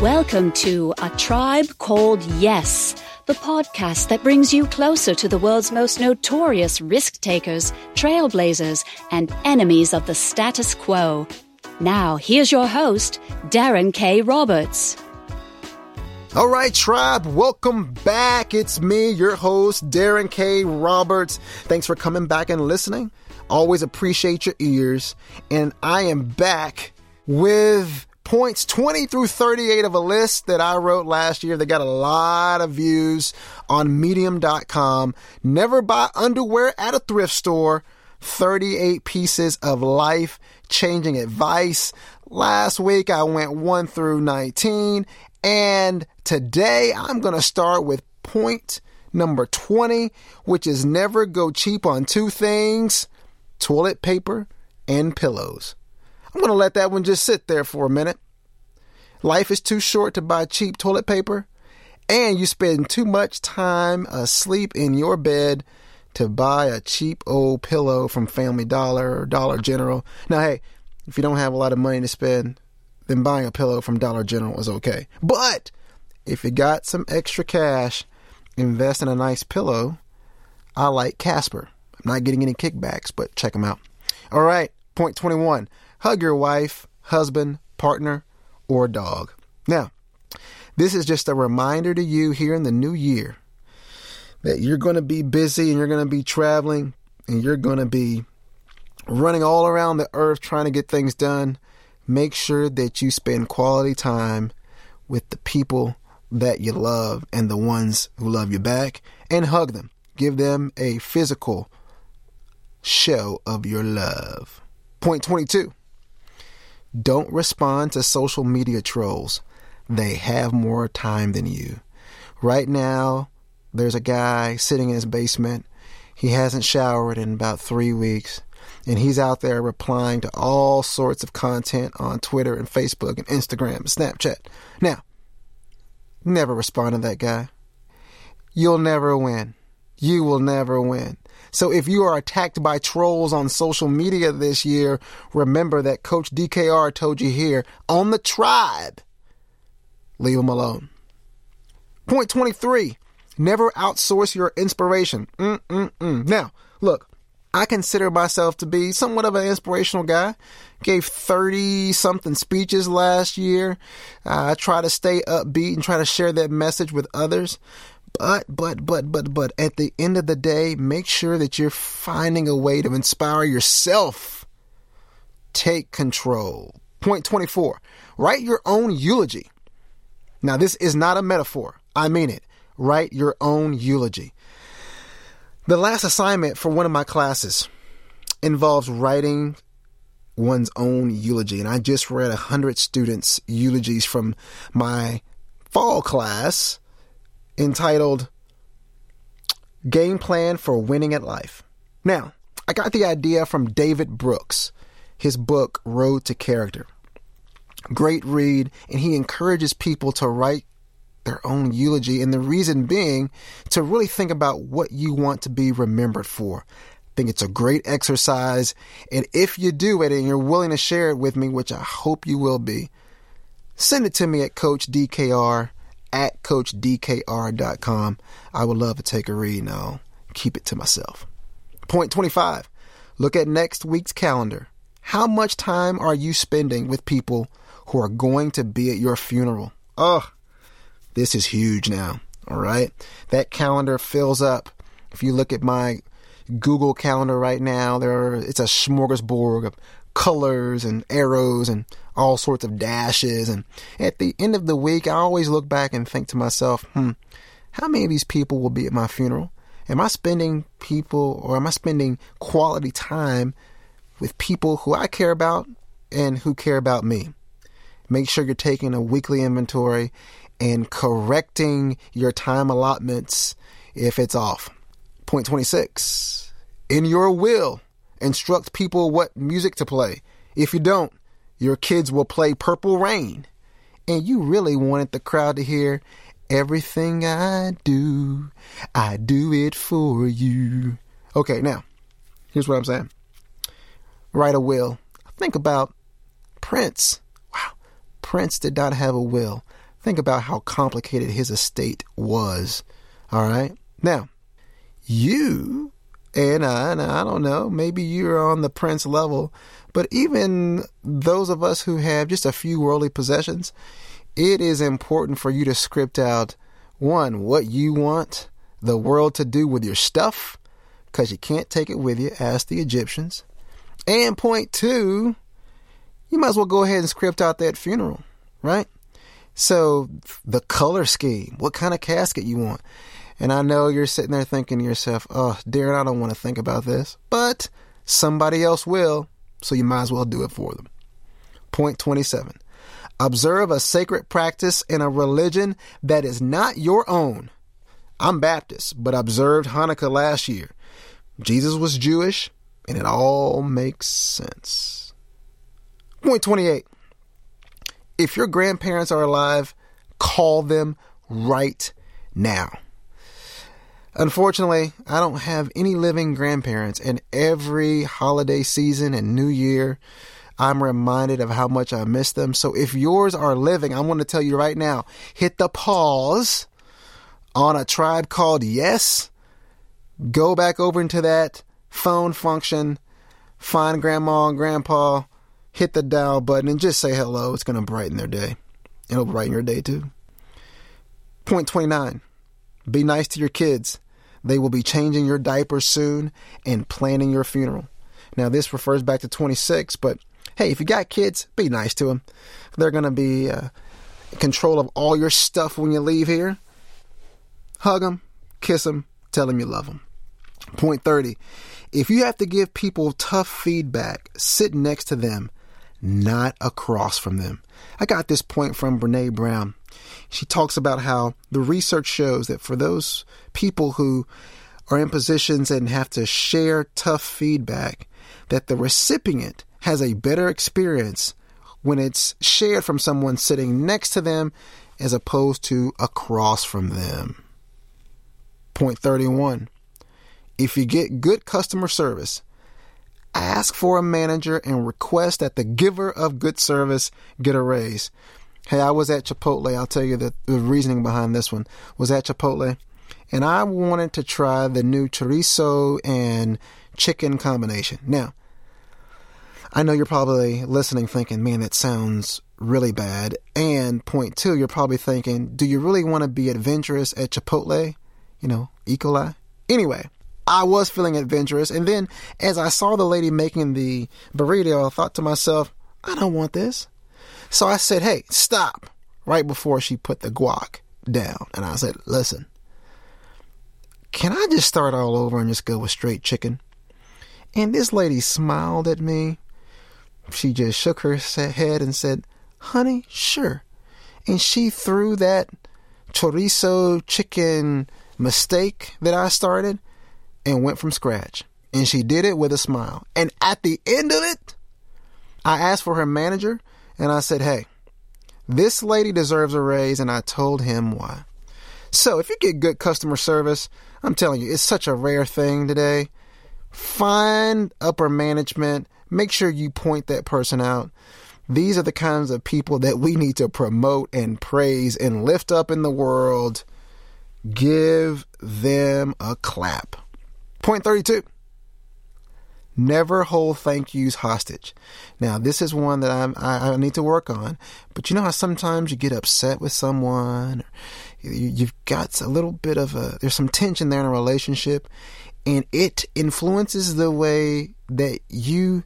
Welcome to A Tribe Called Yes, the podcast that brings you closer to the world's most notorious risk takers, trailblazers, and enemies of the status quo. Now, here's your host, Darren K. Roberts. All right, tribe, welcome back. It's me, your host, Darren K. Roberts. Thanks for coming back and listening. Always appreciate your ears. And I am back with points 20 through 38 of a list that I wrote last year. They got a lot of views on medium.com. Never buy underwear at a thrift store. 38 pieces of life changing advice. Last week I went 1 through 19 and today I'm going to start with point number 20, which is never go cheap on two things, toilet paper and pillows. I'm going to let that one just sit there for a minute. Life is too short to buy cheap toilet paper, and you spend too much time asleep in your bed to buy a cheap old pillow from Family Dollar or Dollar General. Now, hey, if you don't have a lot of money to spend, then buying a pillow from Dollar General is okay. But if you got some extra cash, invest in a nice pillow. I like Casper. I'm not getting any kickbacks, but check them out. All right, point 21 hug your wife, husband, partner, or dog. Now, this is just a reminder to you here in the new year that you're going to be busy and you're going to be traveling and you're going to be running all around the earth trying to get things done. Make sure that you spend quality time with the people that you love and the ones who love you back and hug them. Give them a physical show of your love. Point 22 don't respond to social media trolls. They have more time than you. Right now, there's a guy sitting in his basement. He hasn't showered in about three weeks. And he's out there replying to all sorts of content on Twitter and Facebook and Instagram and Snapchat. Now, never respond to that guy. You'll never win. You will never win. So if you are attacked by trolls on social media this year, remember that Coach DKR told you here on the tribe. Leave them alone. Point 23. Never outsource your inspiration. Mm-mm-mm. Now, look, I consider myself to be somewhat of an inspirational guy. Gave 30 something speeches last year. I try to stay upbeat and try to share that message with others. But, but, but, but, but at the end of the day, make sure that you're finding a way to inspire yourself. Take control. Point 24. Write your own eulogy. Now, this is not a metaphor. I mean it. Write your own eulogy. The last assignment for one of my classes involves writing one's own eulogy. And I just read a hundred students' eulogies from my fall class entitled Game Plan for Winning at Life. Now, I got the idea from David Brooks, his book Road to Character. Great read, and he encourages people to write their own eulogy, and the reason being to really think about what you want to be remembered for. I think it's a great exercise, and if you do it and you're willing to share it with me, which I hope you will be, send it to me at Coach DKR at CoachDKR.com. I would love to take a read and I'll keep it to myself. Point 25. Look at next week's calendar. How much time are you spending with people who are going to be at your funeral? Oh, this is huge now. All right. That calendar fills up. If you look at my Google calendar right now, there are, it's a smorgasbord of colors and arrows and all sorts of dashes. And at the end of the week, I always look back and think to myself, hmm, how many of these people will be at my funeral? Am I spending people or am I spending quality time with people who I care about and who care about me? Make sure you're taking a weekly inventory and correcting your time allotments if it's off. Point 26. In your will, instruct people what music to play. If you don't, your kids will play Purple Rain. And you really wanted the crowd to hear, Everything I do, I do it for you. Okay, now, here's what I'm saying. Write a will. Think about Prince. Wow, Prince did not have a will. Think about how complicated his estate was. All right. Now, you and I, and I don't know, maybe you're on the prince level, but even those of us who have just a few worldly possessions, it is important for you to script out one, what you want the world to do with your stuff, because you can't take it with you, ask the Egyptians. And point two, you might as well go ahead and script out that funeral, right? So the color scheme, what kind of casket you want. And I know you're sitting there thinking to yourself, oh, Darren, I don't want to think about this. But somebody else will, so you might as well do it for them. Point 27. Observe a sacred practice in a religion that is not your own. I'm Baptist, but observed Hanukkah last year. Jesus was Jewish, and it all makes sense. Point 28. If your grandparents are alive, call them right now. Unfortunately, I don't have any living grandparents, and every holiday season and New Year, I'm reminded of how much I miss them. So if yours are living, I want to tell you right now hit the pause on a tribe called Yes. Go back over into that phone function, find grandma and grandpa, hit the dial button, and just say hello. It's going to brighten their day. It'll brighten your day too. Point 29 Be nice to your kids. They will be changing your diapers soon and planning your funeral. Now, this refers back to 26, but hey, if you got kids, be nice to them. They're going to be uh, in control of all your stuff when you leave here. Hug them, kiss them, tell them you love them. Point 30. If you have to give people tough feedback, sit next to them, not across from them. I got this point from Brene Brown. She talks about how the research shows that for those people who are in positions and have to share tough feedback, that the recipient has a better experience when it's shared from someone sitting next to them as opposed to across from them. Point 31. If you get good customer service, ask for a manager and request that the giver of good service get a raise. Hey, I was at Chipotle. I'll tell you the, the reasoning behind this one was at Chipotle, and I wanted to try the new chorizo and chicken combination. Now, I know you're probably listening thinking, man, that sounds really bad. And point two, you're probably thinking, do you really want to be adventurous at Chipotle? You know, E. coli? Anyway, I was feeling adventurous. And then as I saw the lady making the burrito, I thought to myself, I don't want this. So I said, hey, stop, right before she put the guac down. And I said, listen, can I just start all over and just go with straight chicken? And this lady smiled at me she just shook her head and said, Honey, sure. And she threw that chorizo chicken mistake that I started and went from scratch. And she did it with a smile. And at the end of it, I asked for her manager and I said, Hey, this lady deserves a raise. And I told him why. So if you get good customer service, I'm telling you, it's such a rare thing today. Find upper management make sure you point that person out. These are the kinds of people that we need to promote and praise and lift up in the world. Give them a clap. Point 32. Never hold thank yous hostage. Now, this is one that I'm, I, I need to work on. But you know how sometimes you get upset with someone, you've got a little bit of a, there's some tension there in a relationship, and it influences the way that you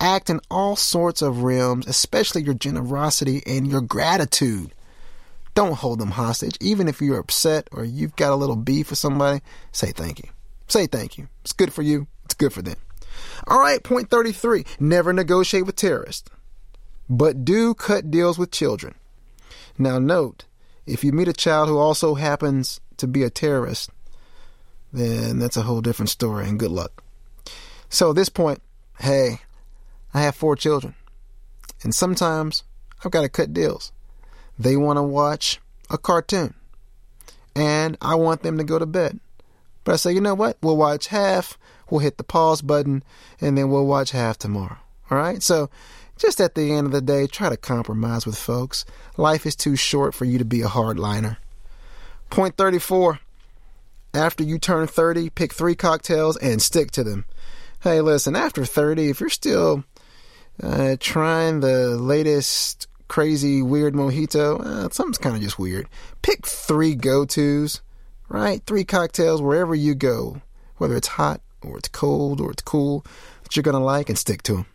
act in all sorts of realms, especially your generosity and your gratitude. Don't hold them hostage. Even if you're upset or you've got a little beef with somebody, say thank you. Say thank you. It's good for you, it's good for them. All right, point 33 never negotiate with terrorists, but do cut deals with children. Now, note if you meet a child who also happens to be a terrorist, then that's a whole different story and good luck. So, at this point, hey, I have four children. And sometimes I've got to cut deals. They want to watch a cartoon. And I want them to go to bed. But I say, you know what? We'll watch half, we'll hit the pause button, and then we'll watch half tomorrow. All right. So just at the end of the day, try to compromise with folks. Life is too short for you to be a hardliner. Point 34. After you turn 30, pick three cocktails and stick to them. Hey, listen, after 30, if you're still uh, trying the latest crazy weird mojito, uh, something's kind of just weird. Pick three go tos, right? Three cocktails wherever you go, whether it's hot or it's cold or it's cool, that you're going to like and stick to them.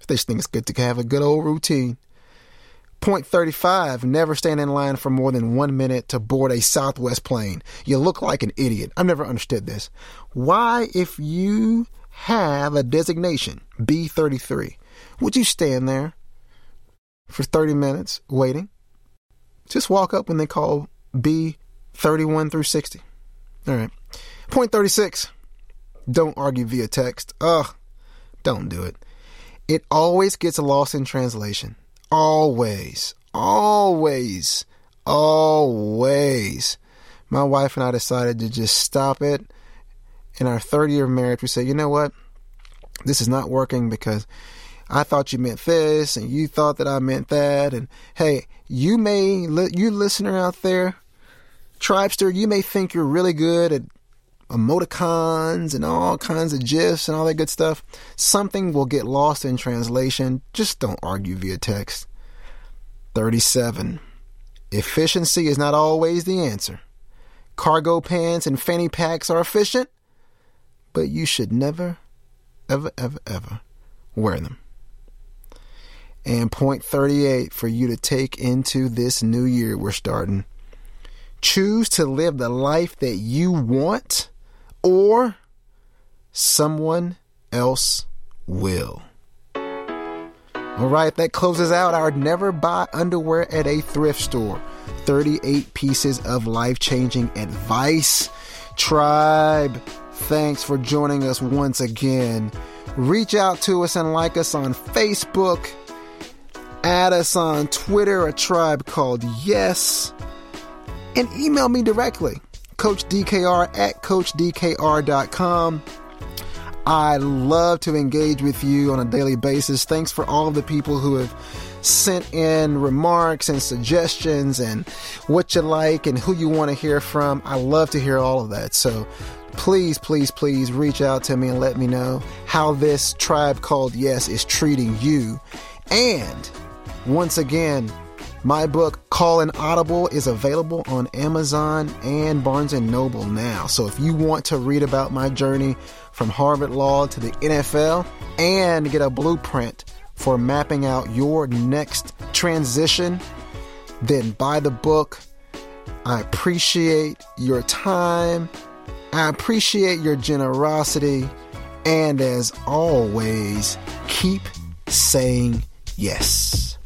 If they good to have a good old routine. Point 35, never stand in line for more than one minute to board a Southwest plane. You look like an idiot. I've never understood this. Why, if you have a designation, B33, would you stand there for 30 minutes waiting? Just walk up when they call B31 through 60. All right. Point 36, don't argue via text. Ugh, don't do it. It always gets lost in translation. Always, always, always. My wife and I decided to just stop it. In our third year of marriage, we said, you know what? This is not working because I thought you meant this and you thought that I meant that. And hey, you may, you listener out there, Tribester, you may think you're really good at emoticons and all kinds of gifs and all that good stuff. Something will get lost in translation. Just don't argue via text. 37. Efficiency is not always the answer. Cargo pants and fanny packs are efficient, but you should never, ever, ever, ever wear them. And point 38 for you to take into this new year we're starting. Choose to live the life that you want or someone else will. All right, that closes out our never buy underwear at a thrift store. 38 pieces of life changing advice. Tribe, thanks for joining us once again. Reach out to us and like us on Facebook. Add us on Twitter, a tribe called Yes. And email me directly Coach DKR at CoachDKR.com. I love to engage with you on a daily basis. Thanks for all of the people who have sent in remarks and suggestions and what you like and who you want to hear from. I love to hear all of that. So please, please, please reach out to me and let me know how this tribe called Yes is treating you. And once again, my book, Call an Audible, is available on Amazon and Barnes & Noble now. So if you want to read about my journey from Harvard Law to the NFL and get a blueprint for mapping out your next transition, then buy the book. I appreciate your time. I appreciate your generosity. And as always, keep saying yes.